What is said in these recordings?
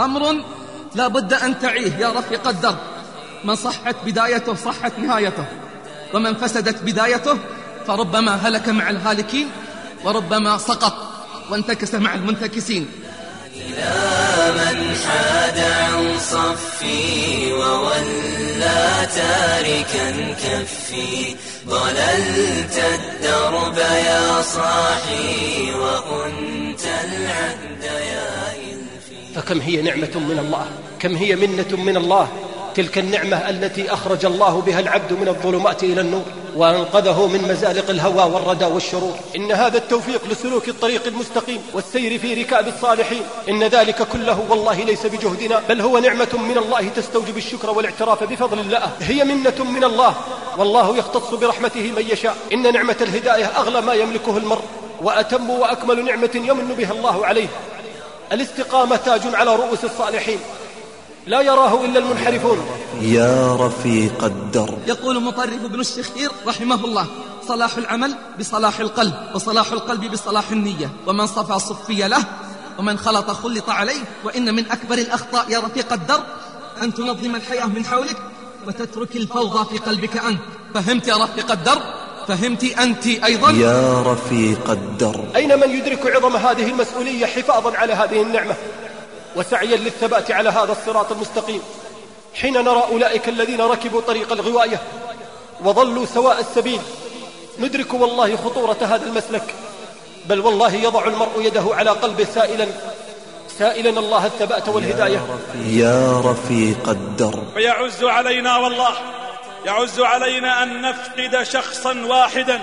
أمر لا بد أن تعيه يا رفيق الدرب من صحت بدايته صحت نهايته. ومن فسدت بدايته فربما هلك مع الهالكين وربما سقط وانتكس مع المنتكسين. إلى من حاد عن صفي وولى تاركا كفي ضللت الدرب يا صاحي وأنت إلفي فكم هي نعمة من الله؟ كم هي منة من الله؟ تلك النعمة التي أخرج الله بها العبد من الظلمات إلى النور وأنقذه من مزالق الهوى والردى والشرور. إن هذا التوفيق لسلوك الطريق المستقيم والسير في ركاب الصالحين. إن ذلك كله والله ليس بجهدنا بل هو نعمة من الله تستوجب الشكر والاعتراف بفضل الله. هي منة من الله والله يختص برحمته من يشاء. إن نعمة الهداية أغلى ما يملكه المرء وأتم وأكمل نعمة يمن بها الله عليه. الاستقامة تاج على رؤوس الصالحين. لا يراه إلا المنحرفون. يا رفيق الدرب يقول مطرف بن الشخير رحمه الله صلاح العمل بصلاح القلب وصلاح القلب بصلاح النية. ومن صفى صفي له ومن خلط خلط عليه. وإن من أكبر الأخطاء يا رفيق الدرب أن تنظم الحياة من حولك وتترك الفوضى في قلبك أنت. فهمت يا رفيق الدرب فهمت أنت أيضا؟ يا رفيق الدرب أين من يدرك عظم هذه المسؤولية حفاظا على هذه النعمة وسعيا للثبات على هذا الصراط المستقيم؟ حين نرى أولئك الذين ركبوا طريق الغواية وظلوا سواء السبيل ندرك والله خطورة هذا المسلك. بل والله يضع المرء يده على قلبه سائلا سائلا الله الثبات والهداية. يا رفيق الدرب فيعز علينا والله. يعز علينا أن نفقد شخصا واحدا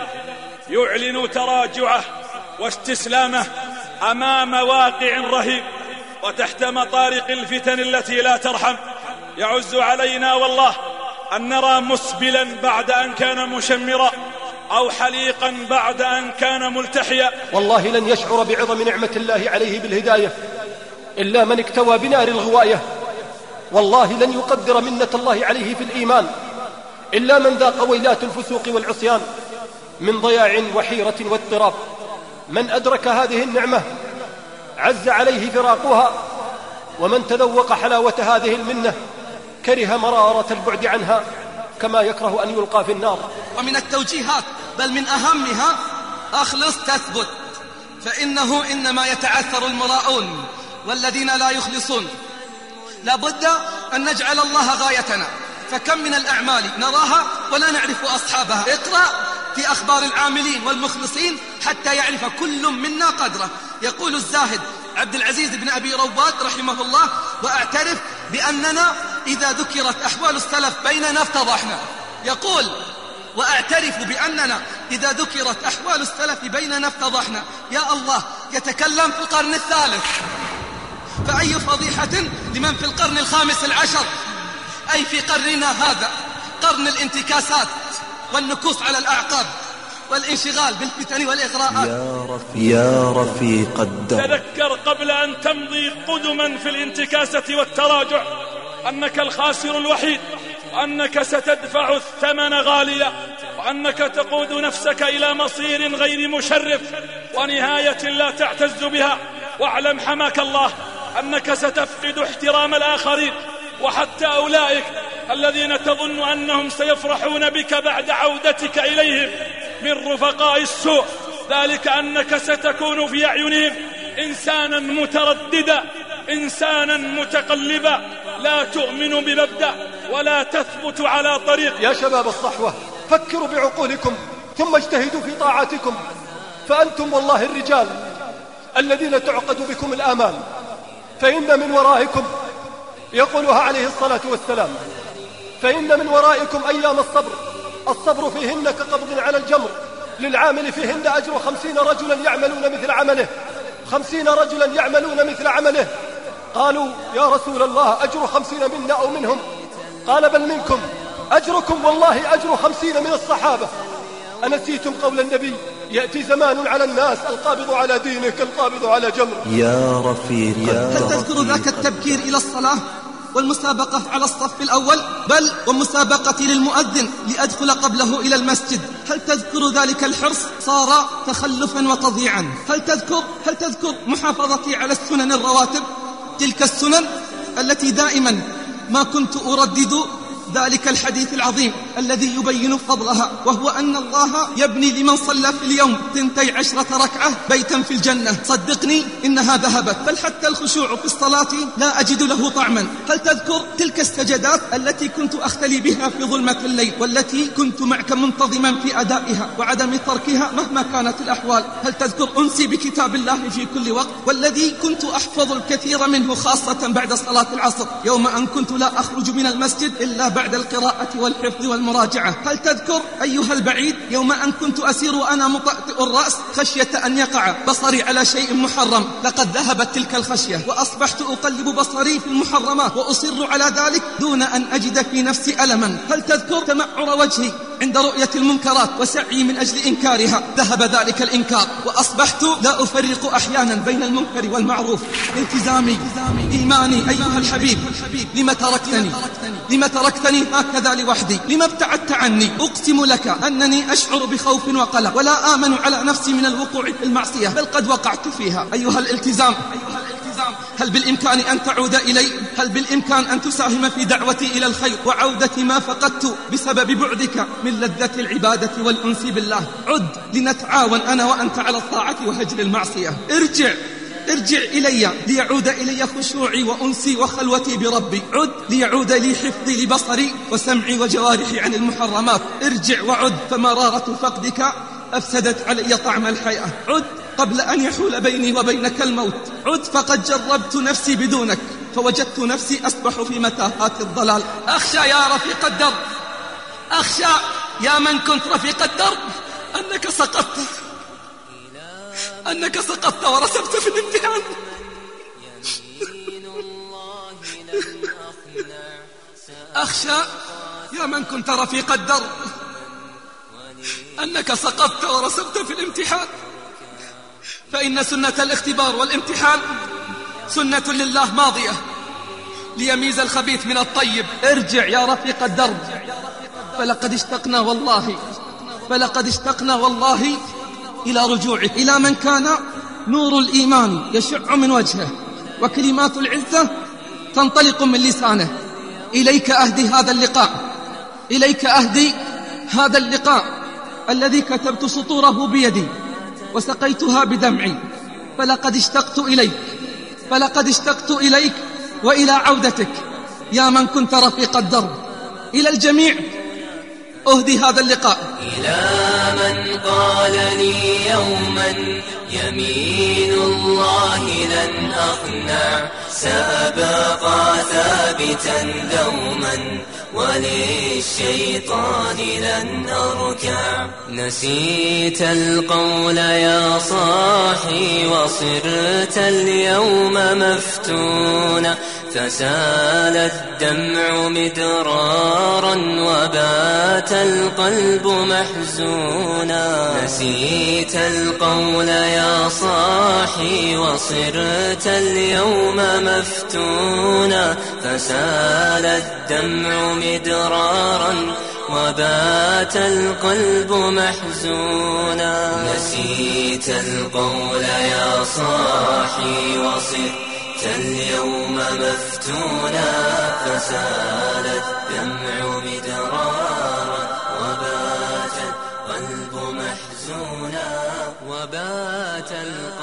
يعلن تراجعه واستسلامه أمام واقع رهيب وتحت مطارق الفتن التي لا ترحم. يعز علينا والله أن نرى مسبلا بعد أن كان مشمرا أو حليقا بعد أن كان ملتحيا. والله لن يشعر بعظم نعمة الله عليه بالهداية إلا من اكتوى بنار الغواية. والله لن يقدر منة الله عليه في الإيمان. إلا من ذاق ويلات الفسوق والعصيان من ضياع وحيرة واضطراب. من أدرك هذه النعمة عز عليه فراقها ومن تذوق حلاوة هذه المنة كره مرارة البعد عنها كما يكره أن يلقى في النار. ومن التوجيهات بل من أهمها أخلص تثبت فإنه إنما يتعثر المراؤون والذين لا يخلصون. لابد أن نجعل الله غايتنا. فكم من الأعمال نراها ولا نعرف أصحابها. اقرأ في أخبار العاملين والمخلصين حتى يعرف كل منا قدره. يقول الزاهد عبد العزيز بن أبي رواد رحمه الله وأعترف بأننا إذا ذكرت أحوال السلف بيننا افتضحنا. يقول وأعترف بأننا إذا ذكرت أحوال السلف بيننا افتضحنا. يا الله يتكلم في القرن الثالث. فأي فضيحة لمن في القرن الخامس العشر؟ أي في قرننا هذا؟ قرن الانتكاسات والنكوص على الأعقاب والانشغال بالفتن والإغراءات. يا رفيق, يا رفيق الدرب تذكر قبل أن تمضي قدما في الانتكاسة والتراجع أنك الخاسر الوحيد وأنك ستدفع الثمن غاليا وأنك تقود نفسك إلى مصير غير مشرف ونهاية لا تعتز بها. واعلم حماك الله أنك ستفقد احترام الآخرين. وحتى أولئك الذين تظن أنهم سيفرحون بك بعد عودتك إليهم من رفقاء السوء. ذلك أنك ستكون في أعينهم إنسانا مترددا إنسانا متقلبا. لا تؤمن بمبدأ ولا تثبت على طريق. يا شباب الصحوة فكروا بعقولكم ثم اجتهدوا في طاعاتكم فأنتم والله الرجال الذين تعقد بكم الآمال. فإن من ورائكم يقولها عليه الصلاة والسلام. فإن من ورائكم أيام الصبر الصبر فيهن كقبض على الجمر للعامل فيهن أجر خمسين رجلا يعملون مثل عمله. خمسين رجلا يعملون مثل عمله. قالوا يا رسول الله أجر خمسين منا أو منهم؟ قال بل منكم. أجركم والله أجر خمسين من الصحابة. أنسيتم قول النبي يأتي زمان على الناس القابض على دينه كالقابض على جمر يا رفيق هل تذكر ذاك التبكير إلى الصلاة؟ والمسابقة على الصف الأول بل ومسابقة للمؤذن لأدخل قبله إلى المسجد. هل تذكر ذلك الحرص؟ صار تخلفا وتضييعا. هل تذكر؟ هل تذكر محافظتي على السنن الرواتب؟ تلك السنن التي دائما ما كنت أردد ذلك الحديث العظيم. الذي يبين فضلها وهو أن الله يبني لمن صلى في اليوم تنتي عشرة ركعة بيتا في الجنة. صدقني إنها ذهبت بل حتى الخشوع في الصلاة لا أجد له طعما. هل تذكر تلك السجدات التي كنت أختلي بها في ظلمة الليل والتي كنت معك منتظما في أدائها وعدم تركها مهما كانت الأحوال؟ هل تذكر أنسي بكتاب الله في كل وقت والذي كنت أحفظ الكثير منه خاصة بعد صلاة العصر؟ يوم أن كنت لا أخرج من المسجد إلا بعد القراءة والحفظ والمراجعة هل تذكر أيها البعيد يوم أن كنت أسير وأنا مطأطئ الرأس خشية أن يقع بصري على شيء محرم؟ لقد ذهبت تلك الخشية وأصبحت أقلب بصري في المحرمات وأصر على ذلك دون أن أجد في نفسي ألما. هل تذكر تمعر وجهي؟ عند رؤية المنكرات وسعي من أجل إنكارها. ذهب ذلك الإنكار وأصبحت لا أفرق أحيانا بين المنكر والمعروف. التزامي إيماني أيها الحبيب. لم تركتني؟ لم تركتني هكذا لوحدي؟ لم ابتعدت عني؟ أقسم لك أنني أشعر بخوف وقلق ولا آمن على نفسي من الوقوع في المعصية بل قد وقعت فيها. أيها الالتزام. هل بالإمكان أن تعود إلي؟ هل بالإمكان أن تساهم في دعوتي إلى الخير وعودة ما فقدت بسبب بعدك من لذة العبادة والأنس بالله؟ عد لنتعاون أنا وأنت على الطاعة وهجر المعصية. ارجع ارجع إلي ليعود إلي خشوعي وأنسي وخلوتي بربي. عد ليعود لي حفظي لبصري وسمعي وجوارحي عن المحرمات. ارجع وعد فمرارة فقدك أفسدت علي طعم الحياة. عد قبل أن يحول بيني وبينك الموت. عد فقد جربت نفسي بدونك فوجدت نفسي أسبح في متاهات الضلال. أخشى يا رفيق الدرب. أخشى يا من كنت رفيق الدرب. أنك سقطت. أنك سقطت ورسبت في الامتحان. أخشى يا من كنت رفيق الدرب. أنك سقطت ورسبت في الامتحان. فإن سنة الاختبار والامتحان سنة لله ماضية. ليميز الخبيث من الطيب. ارجع يا رفيق الدرب. فلقد اشتقنا والله. فلقد اشتقنا والله إلى رجوعه. إلى من كان نور الإيمان يشع من وجهه. وكلمات العزة تنطلق من لسانه. إليك أهدي هذا اللقاء. إليك أهدي هذا اللقاء الذي كتبت سطوره بيدي. وسقيتها بدمعي. فلقد اشتقت إليك. فلقد اشتقت إليك وإلى عودتك. يا من كنت رفيق الدرب إلى الجميع. أهدي هذا اللقاء. إلى من قال لي يوما يمين الله لن أقنع سأبقى ثابتا دوما وللشيطان لن أركع. نسيت القول يا صاحي وصرت اليوم مفتونا. فسال الدمع مدرارا وبات القلب محزونا. نسيت القول يا صاحي وصرت اليوم مفتونا فسال الدمع مدرارا وبات القلب محزونا. نسيت القول يا صاحي وصرت اليوم مفتونا فسال الدمع محزونا وبات القلب محزونا